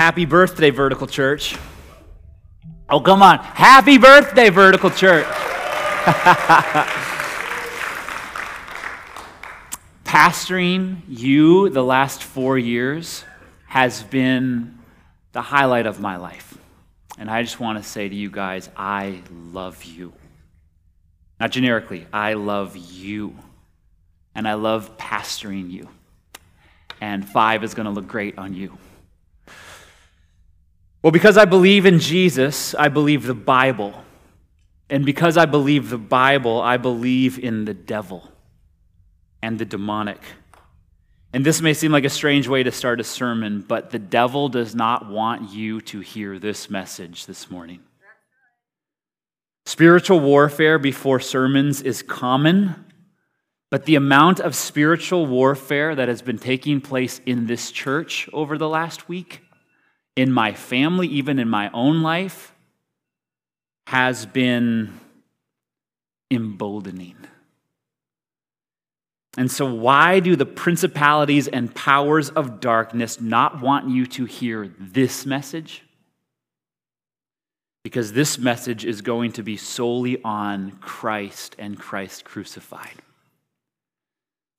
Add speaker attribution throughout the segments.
Speaker 1: Happy birthday, Vertical Church. Oh, come on. Happy birthday, Vertical Church. Pastoring you the last four years has been the highlight of my life. And I just want to say to you guys, I love you. Not generically, I love you. And I love pastoring you. And five is going to look great on you. Well, because I believe in Jesus, I believe the Bible. And because I believe the Bible, I believe in the devil and the demonic. And this may seem like a strange way to start a sermon, but the devil does not want you to hear this message this morning. Spiritual warfare before sermons is common, but the amount of spiritual warfare that has been taking place in this church over the last week in my family, even in my own life, has been emboldening. And so, why do the principalities and powers of darkness not want you to hear this message? Because this message is going to be solely on Christ and Christ crucified.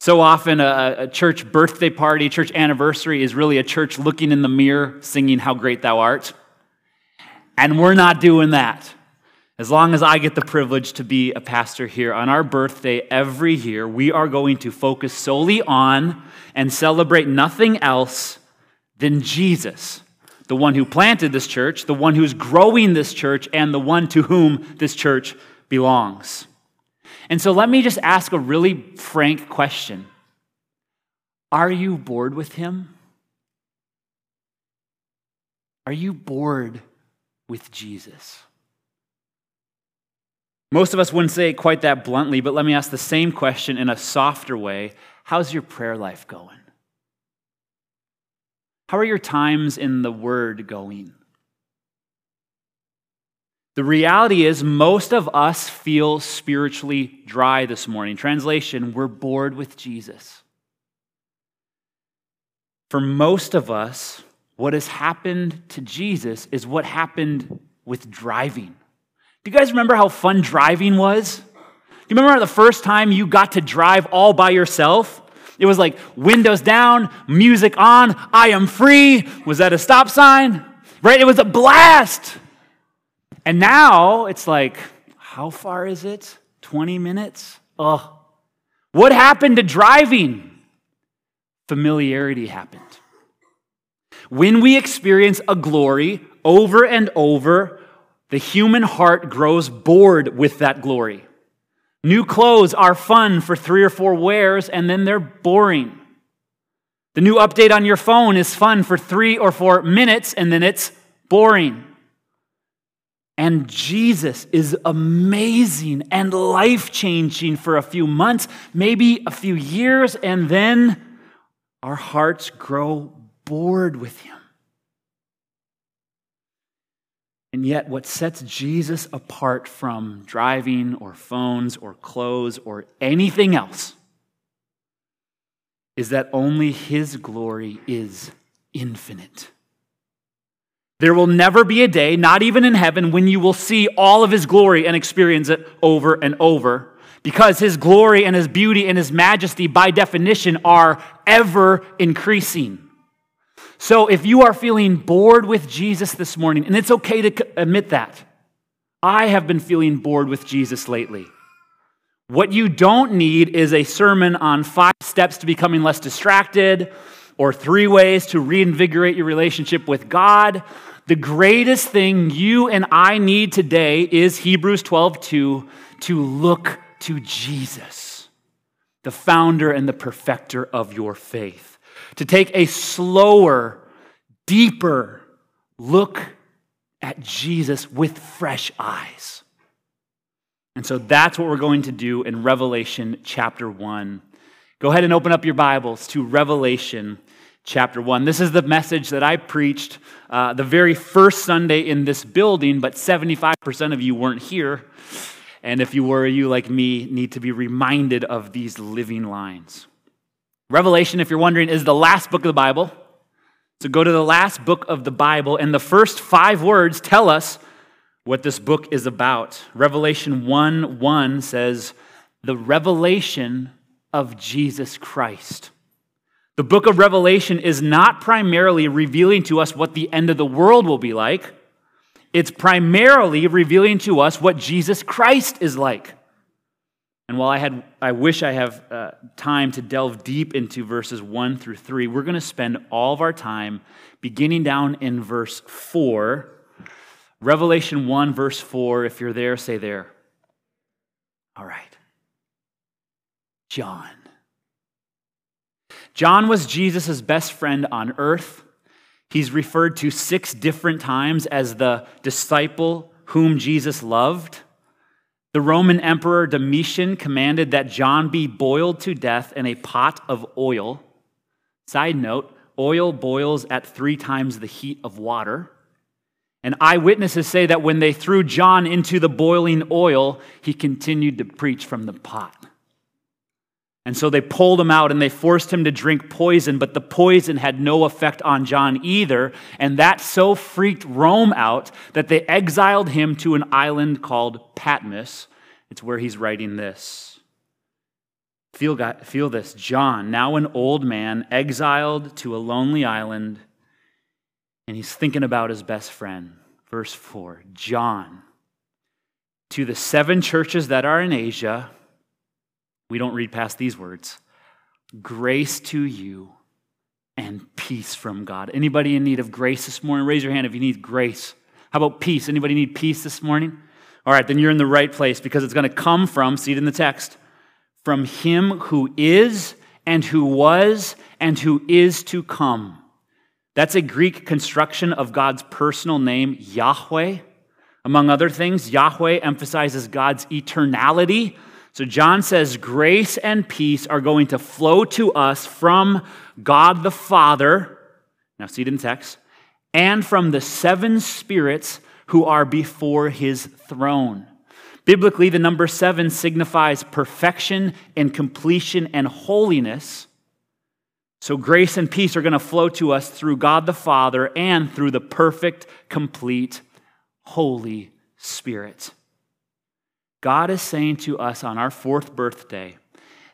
Speaker 1: So often, a, a, church birthday party, church anniversary is really a church looking in the mirror, singing How Great Thou Art. And we're not doing that. As long as I get the privilege to be a pastor here, on our birthday every year, we are going to focus solely on and celebrate nothing else than Jesus, the one who planted this church, the one who's growing this church, and the one to whom this church belongs. And so let me just ask a really frank question Are you bored with him? Are you bored with Jesus? Most of us wouldn't say it quite that bluntly, but let me ask the same question in a softer way How's your prayer life going? How are your times in the Word going? The reality is, most of us feel spiritually dry this morning. Translation, we're bored with Jesus. For most of us, what has happened to Jesus is what happened with driving. Do you guys remember how fun driving was? Do you remember the first time you got to drive all by yourself? It was like windows down, music on, I am free. Was that a stop sign? Right? It was a blast. And now it's like, how far is it? 20 minutes? Oh. What happened to driving? Familiarity happened. When we experience a glory over and over, the human heart grows bored with that glory. New clothes are fun for three or four wears, and then they're boring. The new update on your phone is fun for three or four minutes, and then it's boring. And Jesus is amazing and life changing for a few months, maybe a few years, and then our hearts grow bored with him. And yet, what sets Jesus apart from driving or phones or clothes or anything else is that only his glory is infinite. There will never be a day, not even in heaven, when you will see all of his glory and experience it over and over. Because his glory and his beauty and his majesty, by definition, are ever increasing. So if you are feeling bored with Jesus this morning, and it's okay to admit that, I have been feeling bored with Jesus lately. What you don't need is a sermon on five steps to becoming less distracted or three ways to reinvigorate your relationship with God. The greatest thing you and I need today is Hebrews 12 2 to look to Jesus, the founder and the perfecter of your faith. To take a slower, deeper look at Jesus with fresh eyes. And so that's what we're going to do in Revelation chapter 1. Go ahead and open up your Bibles to Revelation chapter 1. This is the message that I preached uh, the very first Sunday in this building, but 75% of you weren't here. And if you were, you like me need to be reminded of these living lines. Revelation, if you're wondering, is the last book of the Bible. So go to the last book of the Bible, and the first five words tell us what this book is about. Revelation 1 1 says, The revelation of Jesus Christ. The book of Revelation is not primarily revealing to us what the end of the world will be like, it's primarily revealing to us what Jesus Christ is like. And while I, had, I wish I have uh, time to delve deep into verses 1 through 3, we're going to spend all of our time beginning down in verse 4. Revelation 1, verse 4. If you're there, say there. All right. John. John was Jesus' best friend on earth. He's referred to six different times as the disciple whom Jesus loved. The Roman Emperor Domitian commanded that John be boiled to death in a pot of oil. Side note oil boils at three times the heat of water. And eyewitnesses say that when they threw John into the boiling oil, he continued to preach from the pot. And so they pulled him out and they forced him to drink poison, but the poison had no effect on John either. And that so freaked Rome out that they exiled him to an island called Patmos. It's where he's writing this. Feel, feel this John, now an old man, exiled to a lonely island, and he's thinking about his best friend. Verse 4 John, to the seven churches that are in Asia, we don't read past these words. Grace to you and peace from God. Anybody in need of grace this morning? Raise your hand if you need grace. How about peace? Anybody need peace this morning? All right, then you're in the right place because it's going to come from, see it in the text, from him who is and who was and who is to come. That's a Greek construction of God's personal name, Yahweh. Among other things, Yahweh emphasizes God's eternality so John says grace and peace are going to flow to us from God the Father. Now see it in text. And from the seven spirits who are before his throne. Biblically, the number seven signifies perfection and completion and holiness. So, grace and peace are going to flow to us through God the Father and through the perfect, complete, Holy Spirit. God is saying to us on our fourth birthday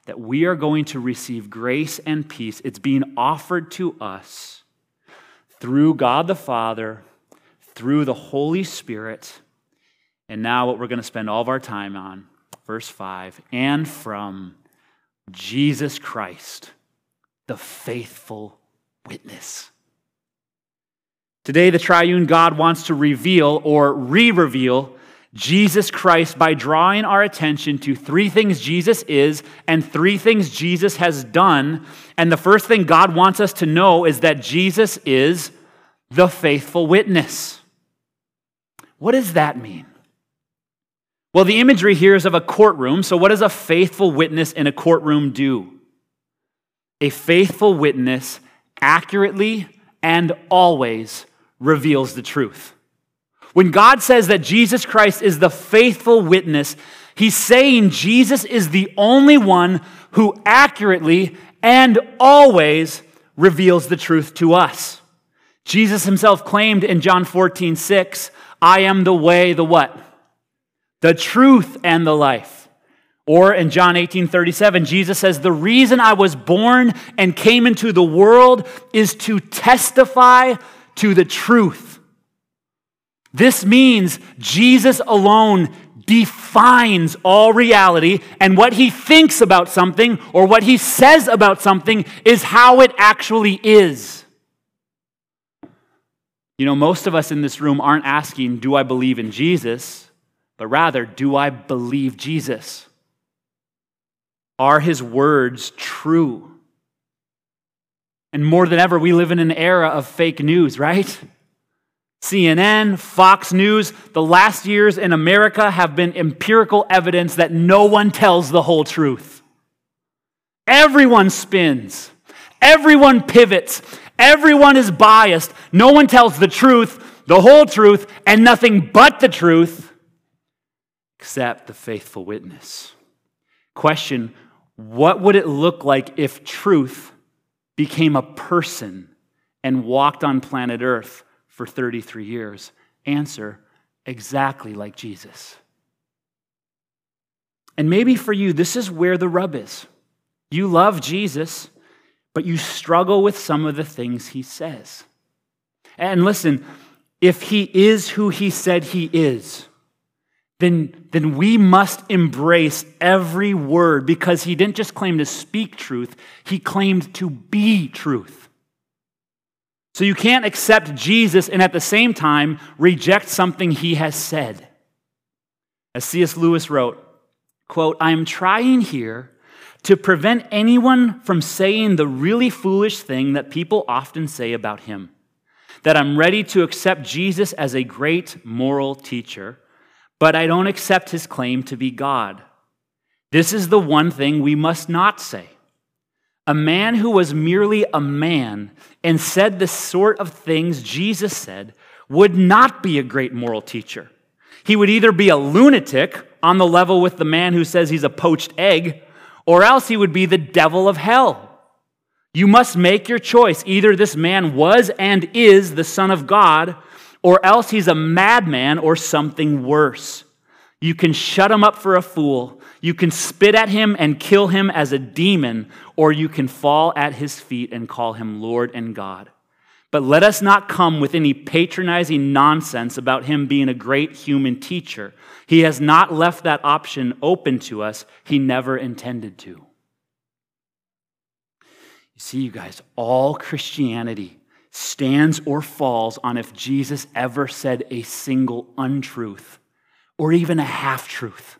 Speaker 1: that we are going to receive grace and peace. It's being offered to us through God the Father, through the Holy Spirit. And now, what we're going to spend all of our time on, verse 5, and from Jesus Christ, the faithful witness. Today, the triune God wants to reveal or re reveal Jesus Christ by drawing our attention to three things Jesus is and three things Jesus has done. And the first thing God wants us to know is that Jesus is the faithful witness. What does that mean? Well, the imagery here is of a courtroom. So, what does a faithful witness in a courtroom do? A faithful witness accurately and always reveals the truth. When God says that Jesus Christ is the faithful witness, he's saying Jesus is the only one who accurately and always reveals the truth to us. Jesus himself claimed in John 14, 6, I am the way, the what? The truth and the life. Or in John 18, 37, Jesus says, The reason I was born and came into the world is to testify to the truth. This means Jesus alone defines all reality, and what he thinks about something or what he says about something is how it actually is. You know, most of us in this room aren't asking, Do I believe in Jesus? but rather, Do I believe Jesus? Are his words true? And more than ever, we live in an era of fake news, right? CNN, Fox News, the last years in America have been empirical evidence that no one tells the whole truth. Everyone spins, everyone pivots, everyone is biased. No one tells the truth, the whole truth, and nothing but the truth except the faithful witness. Question What would it look like if truth became a person and walked on planet Earth for 33 years? Answer exactly like Jesus. And maybe for you, this is where the rub is. You love Jesus, but you struggle with some of the things he says. And listen, if he is who he said he is, then, then we must embrace every word because he didn't just claim to speak truth, he claimed to be truth. So you can't accept Jesus and at the same time reject something he has said. As C.S. Lewis wrote, quote, I am trying here to prevent anyone from saying the really foolish thing that people often say about him that I'm ready to accept Jesus as a great moral teacher but I don't accept his claim to be God. This is the one thing we must not say. A man who was merely a man and said the sort of things Jesus said would not be a great moral teacher. He would either be a lunatic on the level with the man who says he's a poached egg, or else he would be the devil of hell. You must make your choice. Either this man was and is the Son of God, or else he's a madman or something worse. You can shut him up for a fool. You can spit at him and kill him as a demon, or you can fall at his feet and call him Lord and God. But let us not come with any patronizing nonsense about him being a great human teacher. He has not left that option open to us, he never intended to. You see, you guys, all Christianity stands or falls on if Jesus ever said a single untruth or even a half truth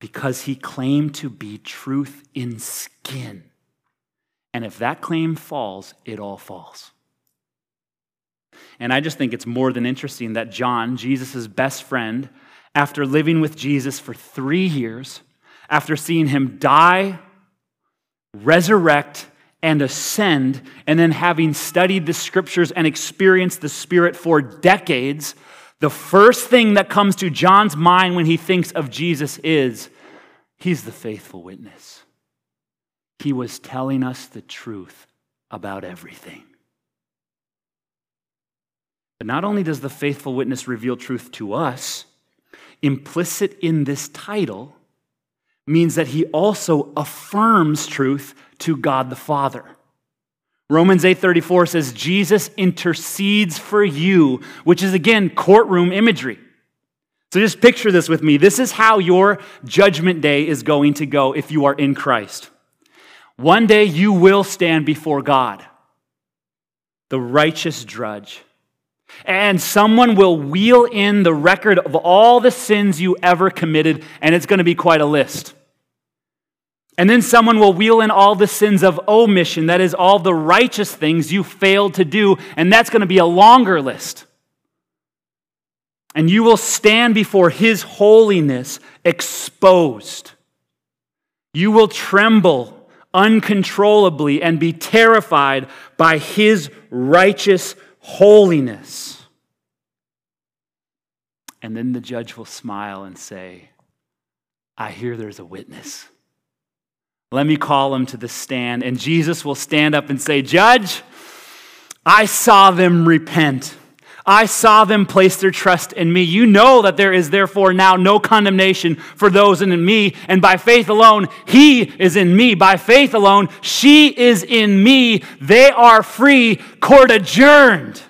Speaker 1: because he claimed to be truth in skin. And if that claim falls, it all falls. And I just think it's more than interesting that John, Jesus' best friend, after living with Jesus for three years, after seeing him die, resurrect, and ascend, and then having studied the scriptures and experienced the Spirit for decades, the first thing that comes to John's mind when he thinks of Jesus is he's the faithful witness. He was telling us the truth about everything. But not only does the faithful witness reveal truth to us, implicit in this title means that he also affirms truth to God the Father. Romans 8:34 says Jesus intercedes for you, which is again courtroom imagery. So just picture this with me. This is how your judgment day is going to go if you are in Christ. One day you will stand before God, the righteous judge. And someone will wheel in the record of all the sins you ever committed, and it's going to be quite a list. And then someone will wheel in all the sins of omission, that is, all the righteous things you failed to do, and that's going to be a longer list. And you will stand before His holiness exposed. You will tremble uncontrollably and be terrified by His righteous holiness. And then the judge will smile and say, I hear there's a witness. Let me call him to the stand. And Jesus will stand up and say, Judge, I saw them repent. I saw them place their trust in me. You know that there is therefore now no condemnation for those in me. And by faith alone, he is in me. By faith alone, she is in me. They are free. Court adjourned.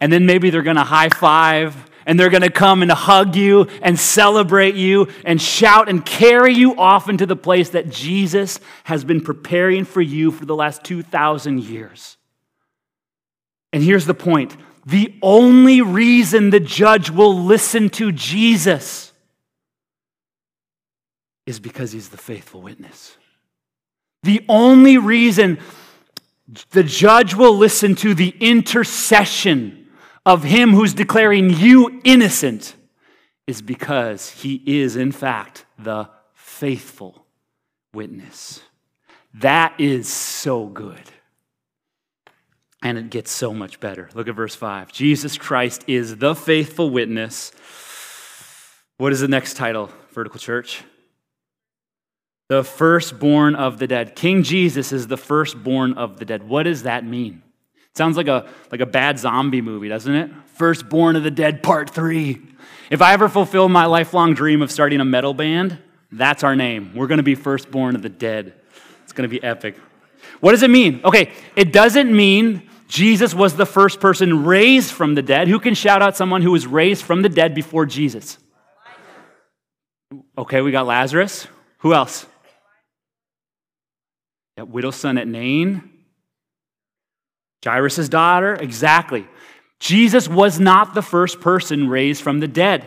Speaker 1: And then maybe they're going to high five and they're going to come and hug you and celebrate you and shout and carry you off into the place that Jesus has been preparing for you for the last 2,000 years. And here's the point the only reason the judge will listen to Jesus is because he's the faithful witness. The only reason the judge will listen to the intercession of him who's declaring you innocent is because he is, in fact, the faithful witness. That is so good. And it gets so much better. Look at verse 5. Jesus Christ is the faithful witness. What is the next title, Vertical Church? The firstborn of the dead. King Jesus is the firstborn of the dead. What does that mean? Sounds like a, like a bad zombie movie, doesn't it? Firstborn of the Dead, Part 3. If I ever fulfill my lifelong dream of starting a metal band, that's our name. We're going to be Firstborn of the Dead. It's going to be epic. What does it mean? Okay, it doesn't mean Jesus was the first person raised from the dead. Who can shout out someone who was raised from the dead before Jesus? Okay, we got Lazarus. Who else? That widow's son at Nain. Jairus' daughter, exactly. Jesus was not the first person raised from the dead.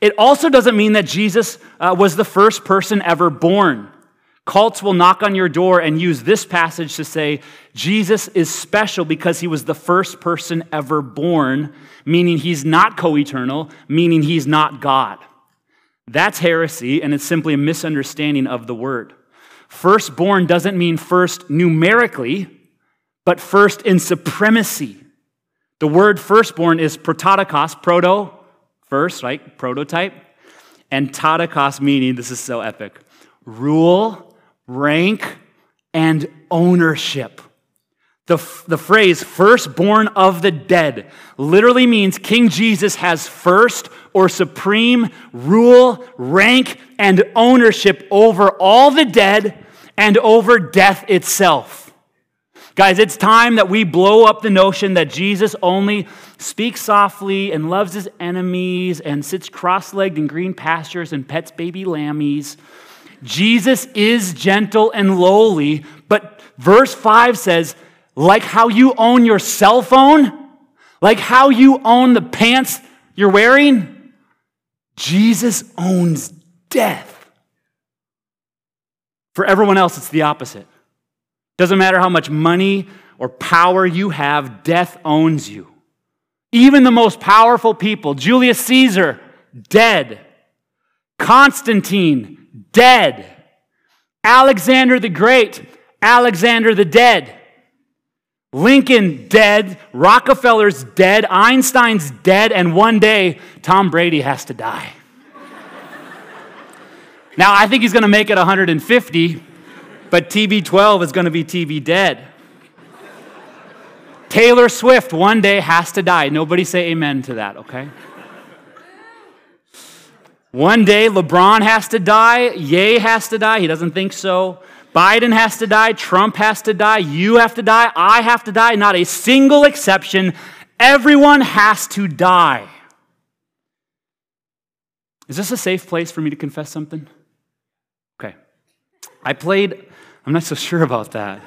Speaker 1: It also doesn't mean that Jesus uh, was the first person ever born. Cults will knock on your door and use this passage to say Jesus is special because he was the first person ever born, meaning he's not co eternal, meaning he's not God. That's heresy, and it's simply a misunderstanding of the word. Firstborn doesn't mean first numerically, but first in supremacy. The word firstborn is prototokos, proto, first, right? Prototype. And totokos meaning, this is so epic, rule, rank, and ownership. The, the phrase firstborn of the dead literally means King Jesus has first or supreme rule, rank, and ownership over all the dead and over death itself. Guys, it's time that we blow up the notion that Jesus only speaks softly and loves his enemies and sits cross legged in green pastures and pets baby lammies. Jesus is gentle and lowly, but verse 5 says, like how you own your cell phone, like how you own the pants you're wearing, Jesus owns death. For everyone else, it's the opposite. Doesn't matter how much money or power you have, death owns you. Even the most powerful people, Julius Caesar, dead. Constantine, dead. Alexander the Great, Alexander the Dead. Lincoln, dead. Rockefeller's dead. Einstein's dead. And one day, Tom Brady has to die. now, I think he's going to make it 150 but TB12 is going to be TV dead. Taylor Swift one day has to die. Nobody say amen to that, okay? One day LeBron has to die, Ye has to die, he doesn't think so. Biden has to die, Trump has to die, you have to die, I have to die, not a single exception. Everyone has to die. Is this a safe place for me to confess something? Okay. I played I'm not so sure about that.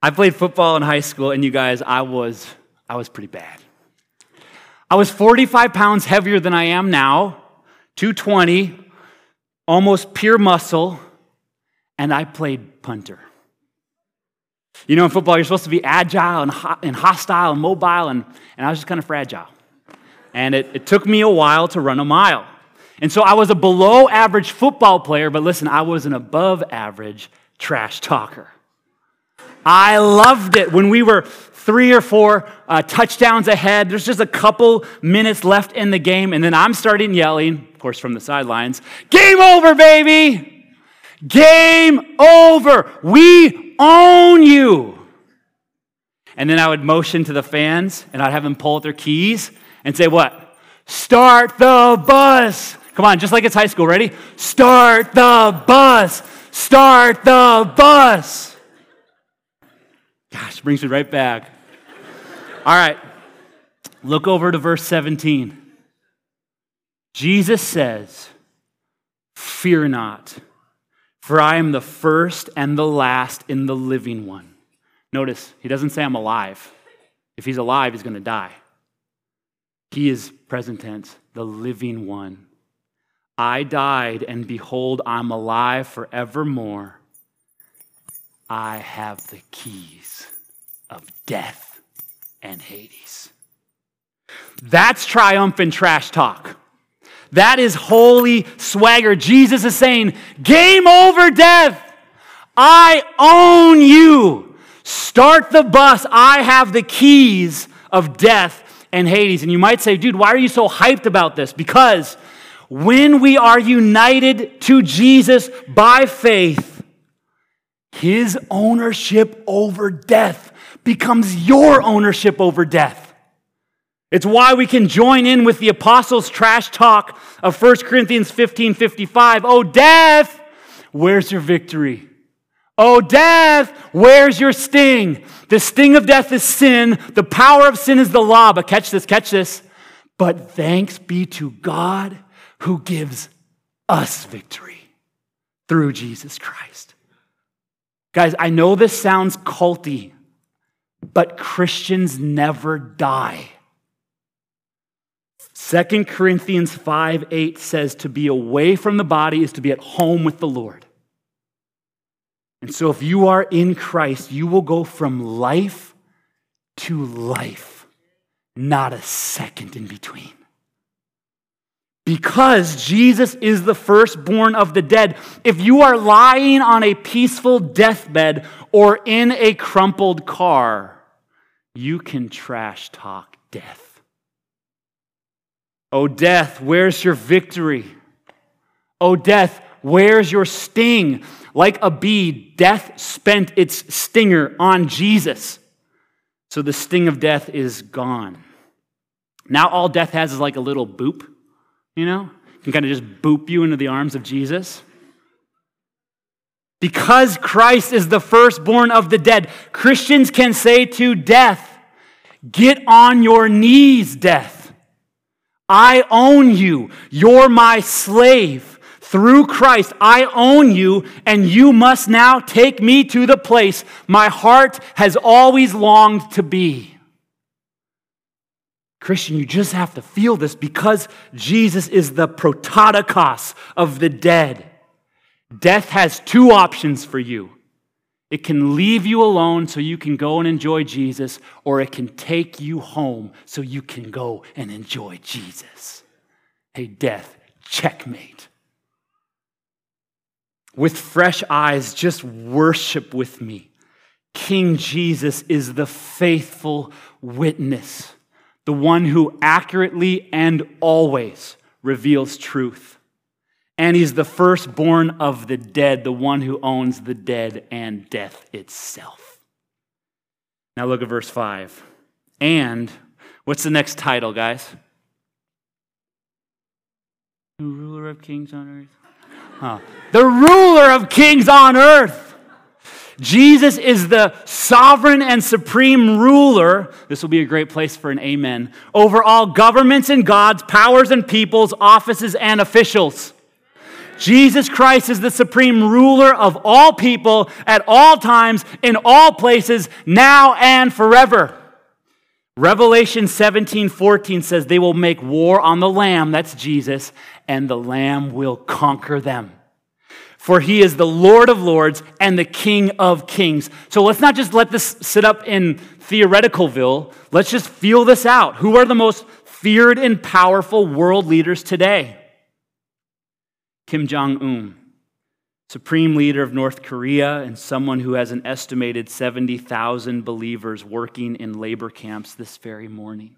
Speaker 1: I played football in high school, and you guys, I was, I was pretty bad. I was 45 pounds heavier than I am now, 220, almost pure muscle, and I played punter. You know, in football, you're supposed to be agile and, ho- and hostile and mobile, and, and I was just kind of fragile. And it, it took me a while to run a mile. And so I was a below average football player, but listen, I was an above average trash talker. I loved it when we were three or four uh, touchdowns ahead. There's just a couple minutes left in the game, and then I'm starting yelling, of course, from the sidelines Game over, baby! Game over! We own you! And then I would motion to the fans, and I'd have them pull out their keys and say, What? Start the bus! Come on, just like it's high school. Ready? Start the bus. Start the bus. Gosh, brings me right back. All right. Look over to verse 17. Jesus says, Fear not, for I am the first and the last in the living one. Notice, he doesn't say I'm alive. If he's alive, he's going to die. He is present tense, the living one. I died, and behold, I'm alive forevermore. I have the keys of death and Hades. That's triumphant trash talk. That is holy swagger. Jesus is saying, Game over, death. I own you. Start the bus. I have the keys of death and Hades. And you might say, dude, why are you so hyped about this? Because when we are united to Jesus by faith, his ownership over death becomes your ownership over death. It's why we can join in with the apostles' trash talk of 1 Corinthians 15 55. Oh, death, where's your victory? Oh, death, where's your sting? The sting of death is sin. The power of sin is the law. But catch this, catch this. But thanks be to God who gives us victory through Jesus Christ. Guys, I know this sounds culty, but Christians never die. 2 Corinthians 5 8 says to be away from the body is to be at home with the Lord. And so, if you are in Christ, you will go from life to life, not a second in between. Because Jesus is the firstborn of the dead, if you are lying on a peaceful deathbed or in a crumpled car, you can trash talk death. Oh, death, where's your victory? Oh, death, where's your sting? Like a bee, death spent its stinger on Jesus. So the sting of death is gone. Now all death has is like a little boop you know? Can kind of just boop you into the arms of Jesus. Because Christ is the firstborn of the dead, Christians can say to death, Get on your knees, death. I own you. You're my slave. Through Christ, I own you, and you must now take me to the place my heart has always longed to be. Christian, you just have to feel this because Jesus is the prototokos of the dead. Death has two options for you. It can leave you alone so you can go and enjoy Jesus, or it can take you home so you can go and enjoy Jesus. Hey, death, checkmate. With fresh eyes, just worship with me. King Jesus is the faithful witness the one who accurately and always reveals truth. And he's the firstborn of the dead, the one who owns the dead and death itself. Now look at verse 5. And what's the next title, guys? The ruler of kings on earth. Huh. The ruler of kings on earth. Jesus is the sovereign and supreme ruler. This will be a great place for an amen. Over all governments and gods, powers and peoples, offices and officials. Jesus Christ is the supreme ruler of all people at all times, in all places, now and forever. Revelation 17 14 says, They will make war on the Lamb, that's Jesus, and the Lamb will conquer them for he is the Lord of lords and the King of kings. So let's not just let this sit up in theoreticalville. Let's just feel this out. Who are the most feared and powerful world leaders today? Kim Jong un, supreme leader of North Korea, and someone who has an estimated 70,000 believers working in labor camps this very morning.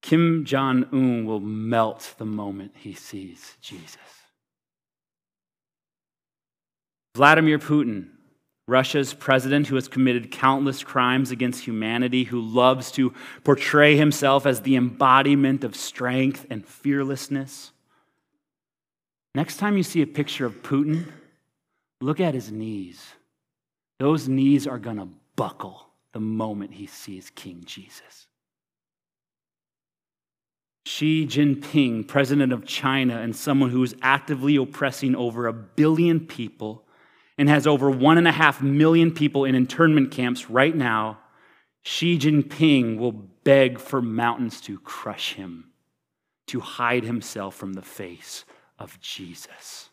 Speaker 1: Kim Jong un will melt the moment he sees Jesus. Vladimir Putin, Russia's president who has committed countless crimes against humanity, who loves to portray himself as the embodiment of strength and fearlessness. Next time you see a picture of Putin, look at his knees. Those knees are going to buckle the moment he sees King Jesus. Xi Jinping, president of China, and someone who is actively oppressing over a billion people and has over one and a half million people in internment camps right now, Xi Jinping will beg for mountains to crush him, to hide himself from the face of Jesus.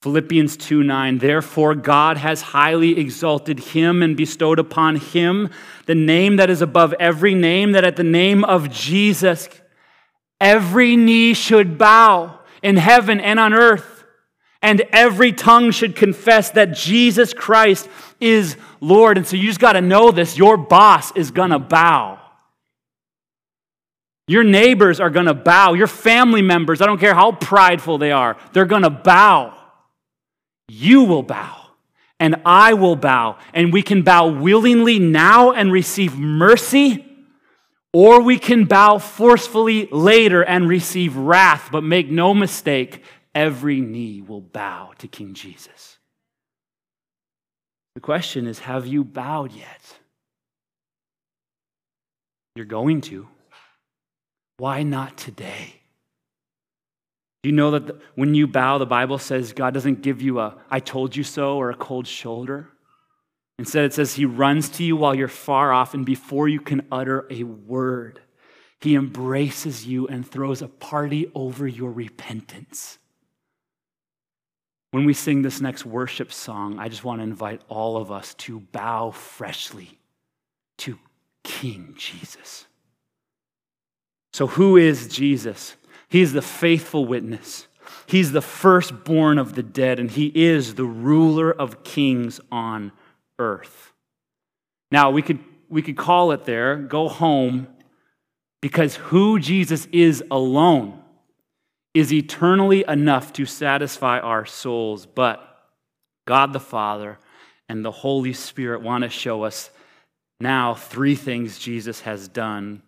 Speaker 1: Philippians 2 9, therefore God has highly exalted him and bestowed upon him the name that is above every name, that at the name of Jesus every knee should bow in heaven and on earth and every tongue should confess that Jesus Christ is Lord. And so you just got to know this your boss is going to bow. Your neighbors are going to bow. Your family members, I don't care how prideful they are, they're going to bow. You will bow, and I will bow. And we can bow willingly now and receive mercy, or we can bow forcefully later and receive wrath. But make no mistake, every knee will bow to King Jesus. The question is have you bowed yet? You're going to. Why not today? Do you know that the, when you bow, the Bible says God doesn't give you a I told you so or a cold shoulder? Instead, it says He runs to you while you're far off, and before you can utter a word, He embraces you and throws a party over your repentance. When we sing this next worship song, I just want to invite all of us to bow freshly to King Jesus. So, who is Jesus? He's the faithful witness. He's the firstborn of the dead, and he is the ruler of kings on earth. Now, we could, we could call it there, go home, because who Jesus is alone is eternally enough to satisfy our souls. But God the Father and the Holy Spirit want to show us now three things Jesus has done.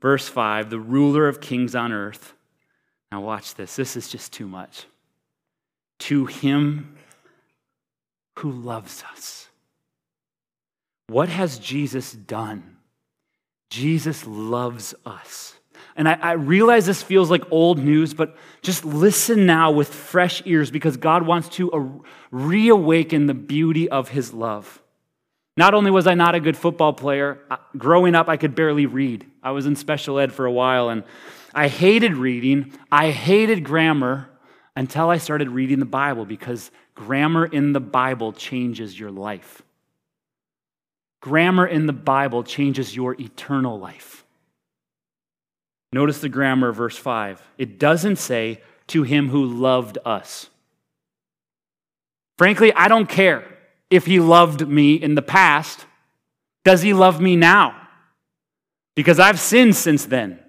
Speaker 1: Verse 5 the ruler of kings on earth now, watch this. This is just too much. To him who loves us. What has Jesus done? Jesus loves us. And I, I, realize this feels like old news, but just listen now with fresh ears because God wants to reawaken the beauty of his love. Not only was I not a good football player, growing up, I could barely read. I was in special ed for a while, and I hated reading, I hated grammar until I started reading the Bible because grammar in the Bible changes your life. Grammar in the Bible changes your eternal life. Notice the grammar, verse 5. It doesn't say, to him who loved us. Frankly, I don't care if he loved me in the past. Does he love me now? Because I've sinned since then.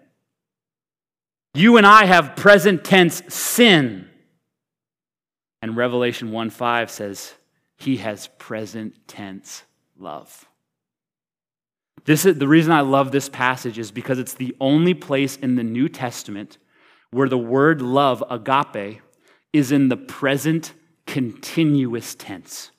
Speaker 1: You and I have present tense sin. And Revelation 1 5 says, He has present tense love. This is, the reason I love this passage is because it's the only place in the New Testament where the word love, agape, is in the present continuous tense.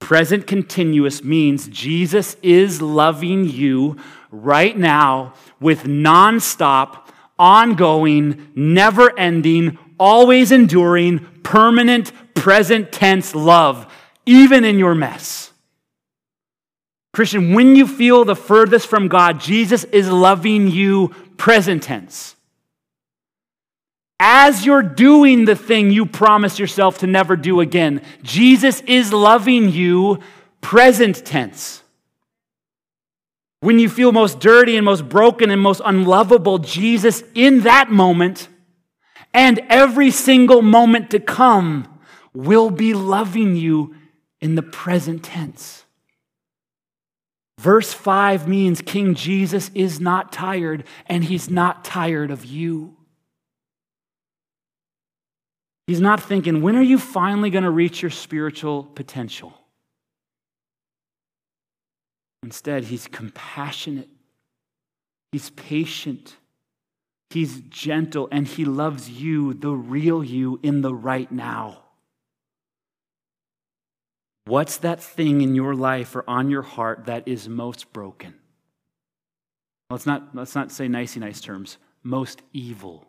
Speaker 1: Present continuous means Jesus is loving you right now with nonstop ongoing, never ending, always enduring, permanent, present tense love, even in your mess. Christian, when you feel the furthest from God, Jesus is loving you present tense. As you're doing the thing you promised yourself to never do again, Jesus is loving you present tense. When you feel most dirty and most broken and most unlovable, Jesus, in that moment and every single moment to come, will be loving you in the present tense. Verse 5 means King Jesus is not tired, and he's not tired of you. He's not thinking, when are you finally going to reach your spiritual potential? Instead, he's compassionate, he's patient, he's gentle, and he loves you, the real you, in the right now. What's that thing in your life or on your heart that is most broken? Let's not, let's not say nicey nice terms, most evil.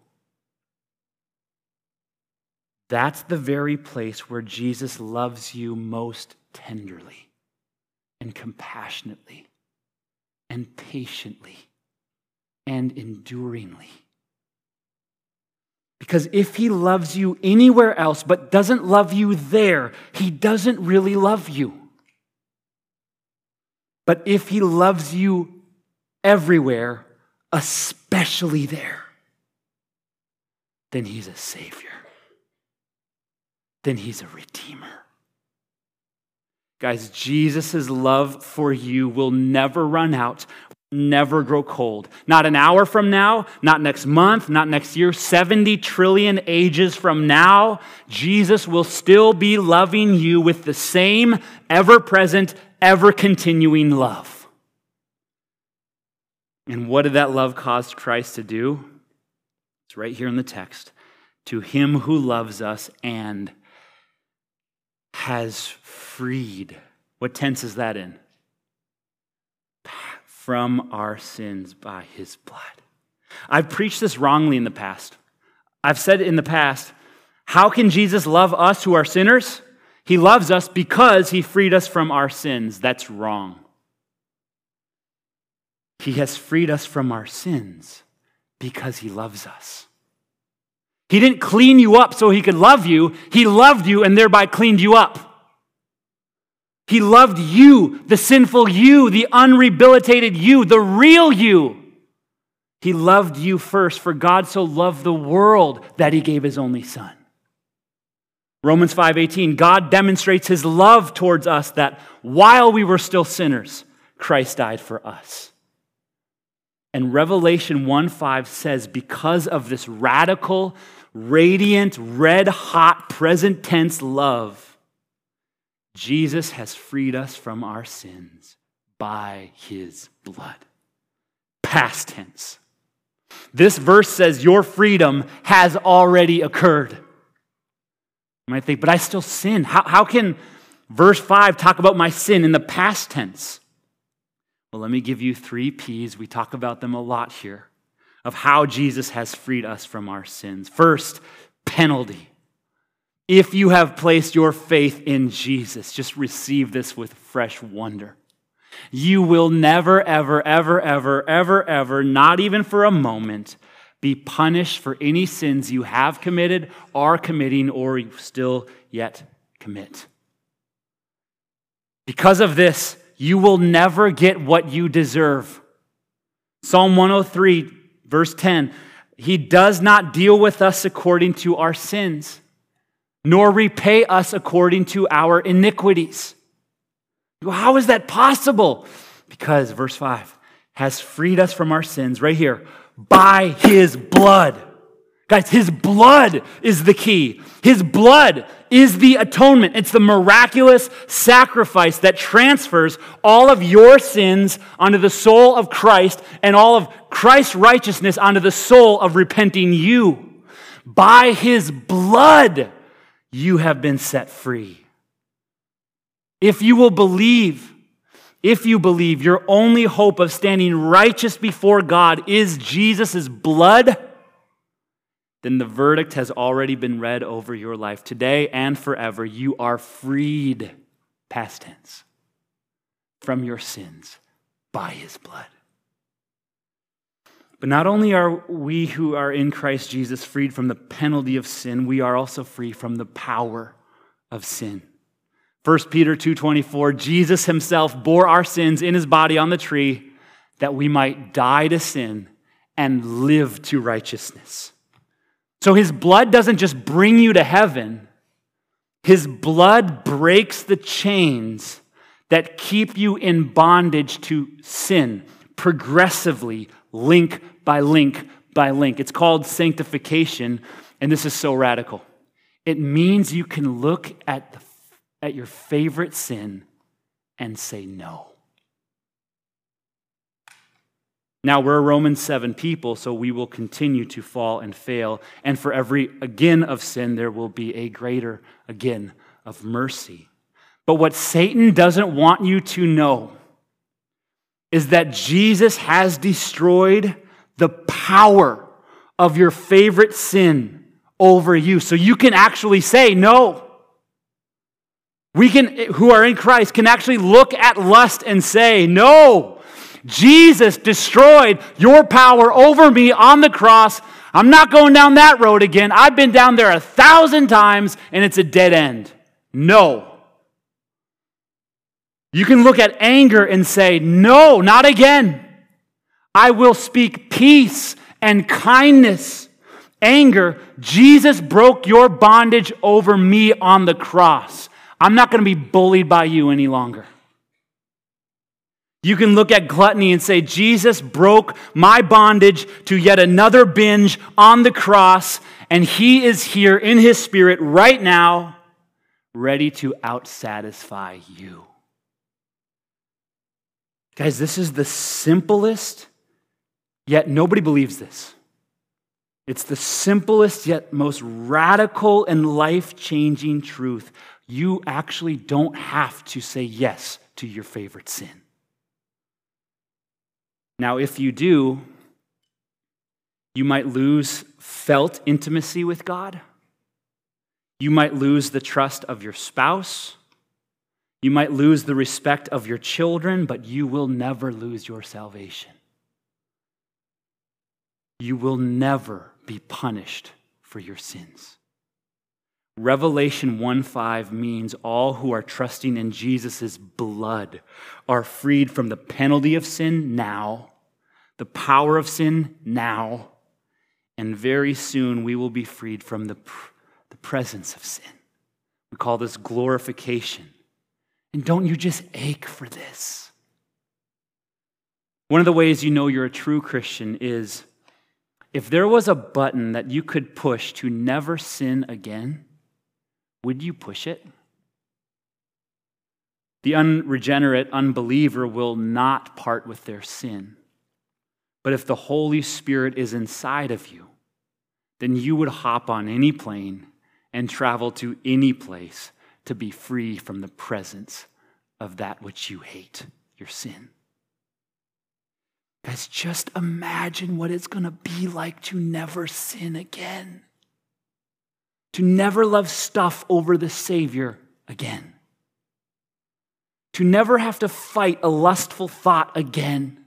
Speaker 1: That's the very place where Jesus loves you most tenderly and compassionately and patiently and enduringly. Because if he loves you anywhere else but doesn't love you there, he doesn't really love you. But if he loves you everywhere, especially there, then he's a savior. Then he's a redeemer. Guys, Jesus' love for you will never run out. Never grow cold. Not an hour from now, not next month, not next year, 70 trillion ages from now, Jesus will still be loving you with the same ever present, ever continuing love. And what did that love cause Christ to do? It's right here in the text. To him who loves us and has freed. What tense is that in? From our sins by his blood. I've preached this wrongly in the past. I've said in the past, how can Jesus love us who are sinners? He loves us because he freed us from our sins. That's wrong. He has freed us from our sins because he loves us. He didn't clean you up so he could love you, he loved you and thereby cleaned you up. He loved you, the sinful you, the unrehabilitated you, the real you. He loved you first, for God so loved the world that he gave his only son. Romans 5:18 God demonstrates his love towards us that while we were still sinners Christ died for us. And Revelation 1:5 says because of this radical radiant red hot present tense love Jesus has freed us from our sins by his blood. Past tense. This verse says your freedom has already occurred. You might think, but I still sin. How, how can verse 5 talk about my sin in the past tense? Well, let me give you three P's. We talk about them a lot here of how Jesus has freed us from our sins. First, penalty. If you have placed your faith in Jesus, just receive this with fresh wonder. You will never, ever, ever, ever, ever, ever, not even for a moment, be punished for any sins you have committed, are committing, or still yet commit. Because of this, you will never get what you deserve. Psalm 103, verse 10 He does not deal with us according to our sins nor repay us according to our iniquities. How is that possible? Because, verse 5, has freed us from our sins right here by his blood. Guys, his blood is the key. His blood is the atonement. It's the miraculous sacrifice that transfers all of your sins onto the soul of Christ and all of Christ's righteousness onto the soul of repenting you. By his blood, you have been set free. If you will believe, if you believe your only hope of standing righteous before God is Jesus' blood, then the verdict has already been read over your life. Today and forever, you are freed, past tense, from your sins by his blood. But not only are we who are in Christ Jesus freed from the penalty of sin, we are also free from the power of sin. 1 Peter 2:24 Jesus himself bore our sins in his body on the tree that we might die to sin and live to righteousness. So his blood doesn't just bring you to heaven. His blood breaks the chains that keep you in bondage to sin progressively link by link by link. It's called sanctification, and this is so radical. It means you can look at, the, at your favorite sin and say no. Now, we're a Romans 7 people, so we will continue to fall and fail. And for every again of sin, there will be a greater again of mercy. But what Satan doesn't want you to know is that Jesus has destroyed the power of your favorite sin over you. So you can actually say no. We can, who are in Christ, can actually look at lust and say, No, Jesus destroyed your power over me on the cross. I'm not going down that road again. I've been down there a thousand times and it's a dead end. No. You can look at anger and say, No, not again. I will speak peace and kindness. Anger, Jesus broke your bondage over me on the cross. I'm not going to be bullied by you any longer. You can look at gluttony and say, Jesus broke my bondage to yet another binge on the cross, and he is here in his spirit right now, ready to out satisfy you. Guys, this is the simplest, yet nobody believes this. It's the simplest, yet most radical and life changing truth. You actually don't have to say yes to your favorite sin. Now, if you do, you might lose felt intimacy with God. You might lose the trust of your spouse. You might lose the respect of your children, but you will never lose your salvation. You will never be punished for your sins. Revelation 1 5 means all who are trusting in Jesus' blood are freed from the penalty of sin now, the power of sin now, and very soon we will be freed from the, the presence of sin. We call this glorification. And don't you just ache for this? One of the ways you know you're a true Christian is if there was a button that you could push to never sin again, would you push it? The unregenerate unbeliever will not part with their sin. But if the Holy Spirit is inside of you, then you would hop on any plane and travel to any place to be free from the presence of that which you hate, your sin. Guys, just imagine what it's going to be like to never sin again, to never love stuff over the Savior again, to never have to fight a lustful thought again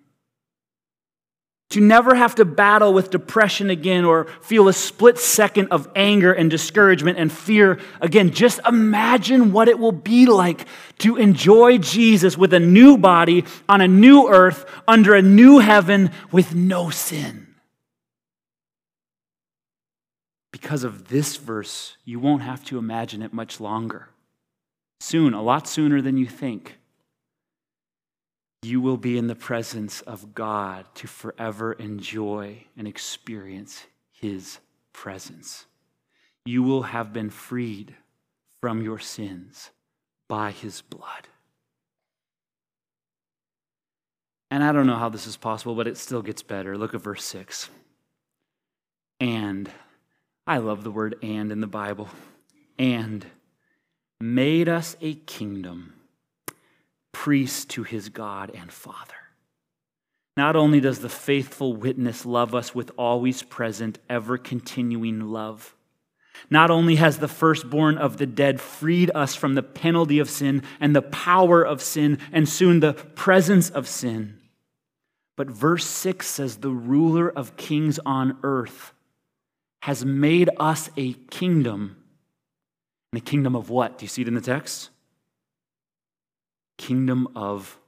Speaker 1: to never have to battle with depression again or feel a split second of anger and discouragement and fear again. Just imagine what it will be like to enjoy Jesus with a new body on a new earth under a new heaven with no sin. Because of this verse, you won't have to imagine it much longer. Soon, a lot sooner than you think you will be in the presence of God to forever enjoy and experience His presence. You will have been freed from your sins by His blood. And I don't know how this is possible, but it still gets better. Look at verse 6. And, I love the word and in the Bible, and made us a kingdom priest to his God and Father. Not only does the faithful witness love us with always present, ever continuing love, not only has the firstborn of the dead freed us from the penalty of sin and the power of sin and soon the presence of sin, but verse 6 says the ruler of kings on earth has made us a kingdom. And a kingdom of what? Do you see it in the text? Kingdom of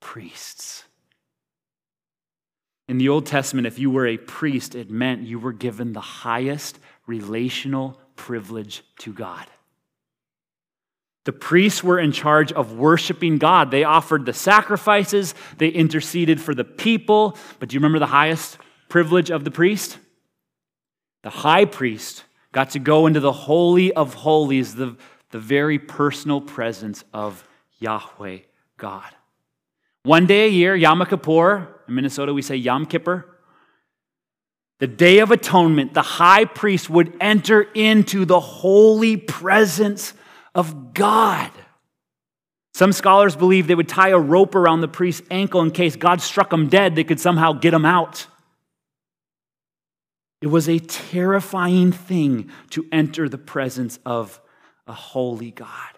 Speaker 1: priests. In the Old Testament, if you were a priest, it meant you were given the highest relational privilege to God. The priests were in charge of worshiping God. They offered the sacrifices, they interceded for the people. But do you remember the highest privilege of the priest? The high priest got to go into the Holy of Holies, the, the very personal presence of Yahweh God. One day a year, Yom Kippur, in Minnesota we say Yom Kippur, the Day of Atonement, the high priest would enter into the holy presence of God. Some scholars believe they would tie a rope around the priest's ankle in case God struck him dead, they could somehow get him out. It was a terrifying thing to enter the presence of a holy God.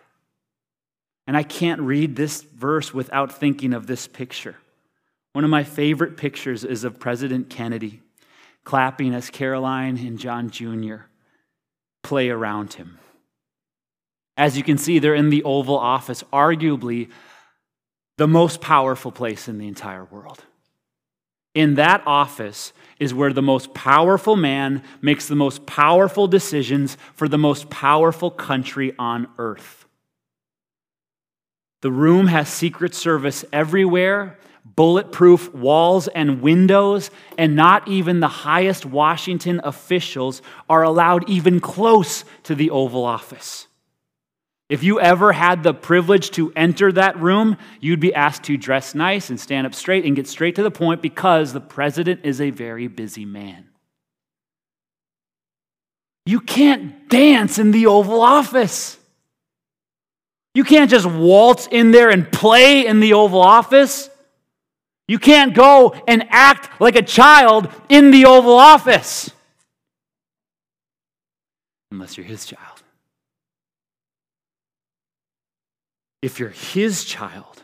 Speaker 1: And I can't read this verse without thinking of this picture. One of my favorite pictures is of President Kennedy clapping as Caroline and John Jr. play around him. As you can see, they're in the Oval Office, arguably the most powerful place in the entire world. In that office is where the most powerful man makes the most powerful decisions for the most powerful country on earth. The room has Secret Service everywhere, bulletproof walls and windows, and not even the highest Washington officials are allowed even close to the Oval Office. If you ever had the privilege to enter that room, you'd be asked to dress nice and stand up straight and get straight to the point because the president is a very busy man. You can't dance in the Oval Office. You can't just waltz in there and play in the Oval Office. You can't go and act like a child in the Oval Office. Unless you're his child. If you're his child,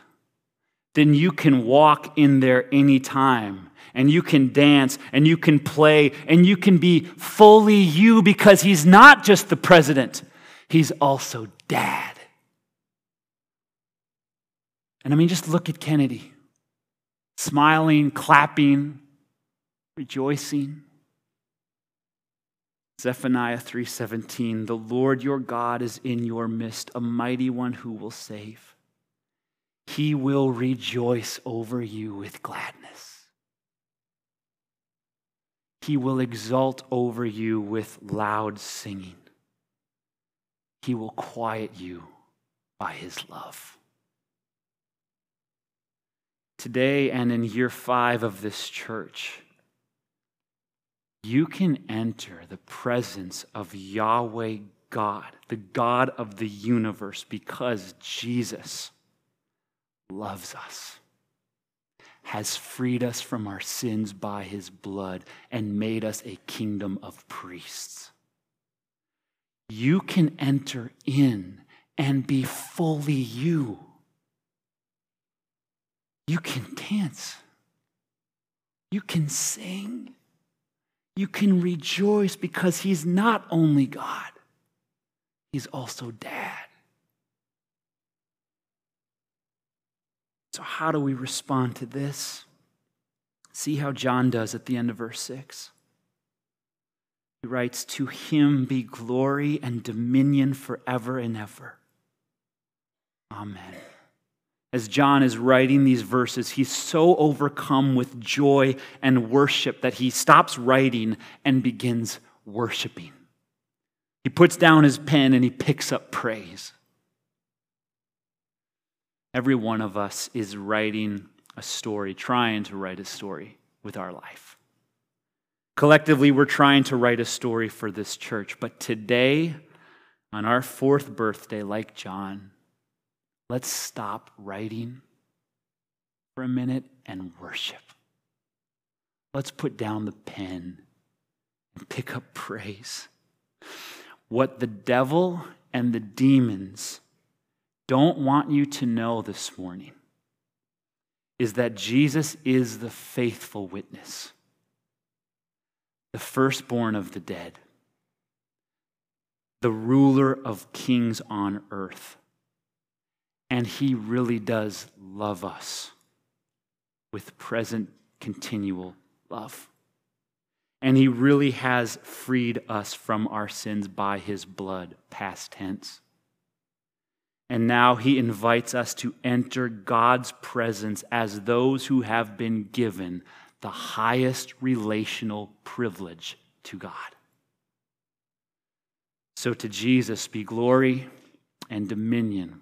Speaker 1: then you can walk in there anytime and you can dance and you can play and you can be fully you because he's not just the president, he's also dad. And I mean, just look at Kennedy smiling, clapping, rejoicing. Zephaniah 3:17 The Lord your God is in your midst a mighty one who will save. He will rejoice over you with gladness. He will exult over you with loud singing. He will quiet you by his love Today and in year 5 of this church you can enter the presence of Yahweh God, the God of the universe, because Jesus loves us, has freed us from our sins by his blood, and made us a kingdom of priests. You can enter in and be fully you. You can dance. You can sing you can rejoice because he's not only God, he's also dad. So, how do we respond to this? See how John does at the end of verse 6. He writes, To him be glory and dominion forever and ever. Amen as John is writing these verses, he's so overcome with joy and worship that he stops writing and begins worshiping. He puts down his pen and he picks up praise. Every one of us is writing a story, trying to write a story with our life. Collectively, we're trying to write a story for this church, but today, on our fourth birthday, like John, Let's stop writing for a minute and worship. Let's put down the pen and pick up praise. What the devil and the demons don't want you to know this morning is that Jesus is the faithful witness, the firstborn of the dead, the ruler of kings on earth and He really does love us with present, continual love. And He really has freed us from our sins by His blood, past tense. And now He invites us to enter God's presence as those who have been given the highest relational privilege to God. So to Jesus be glory and dominion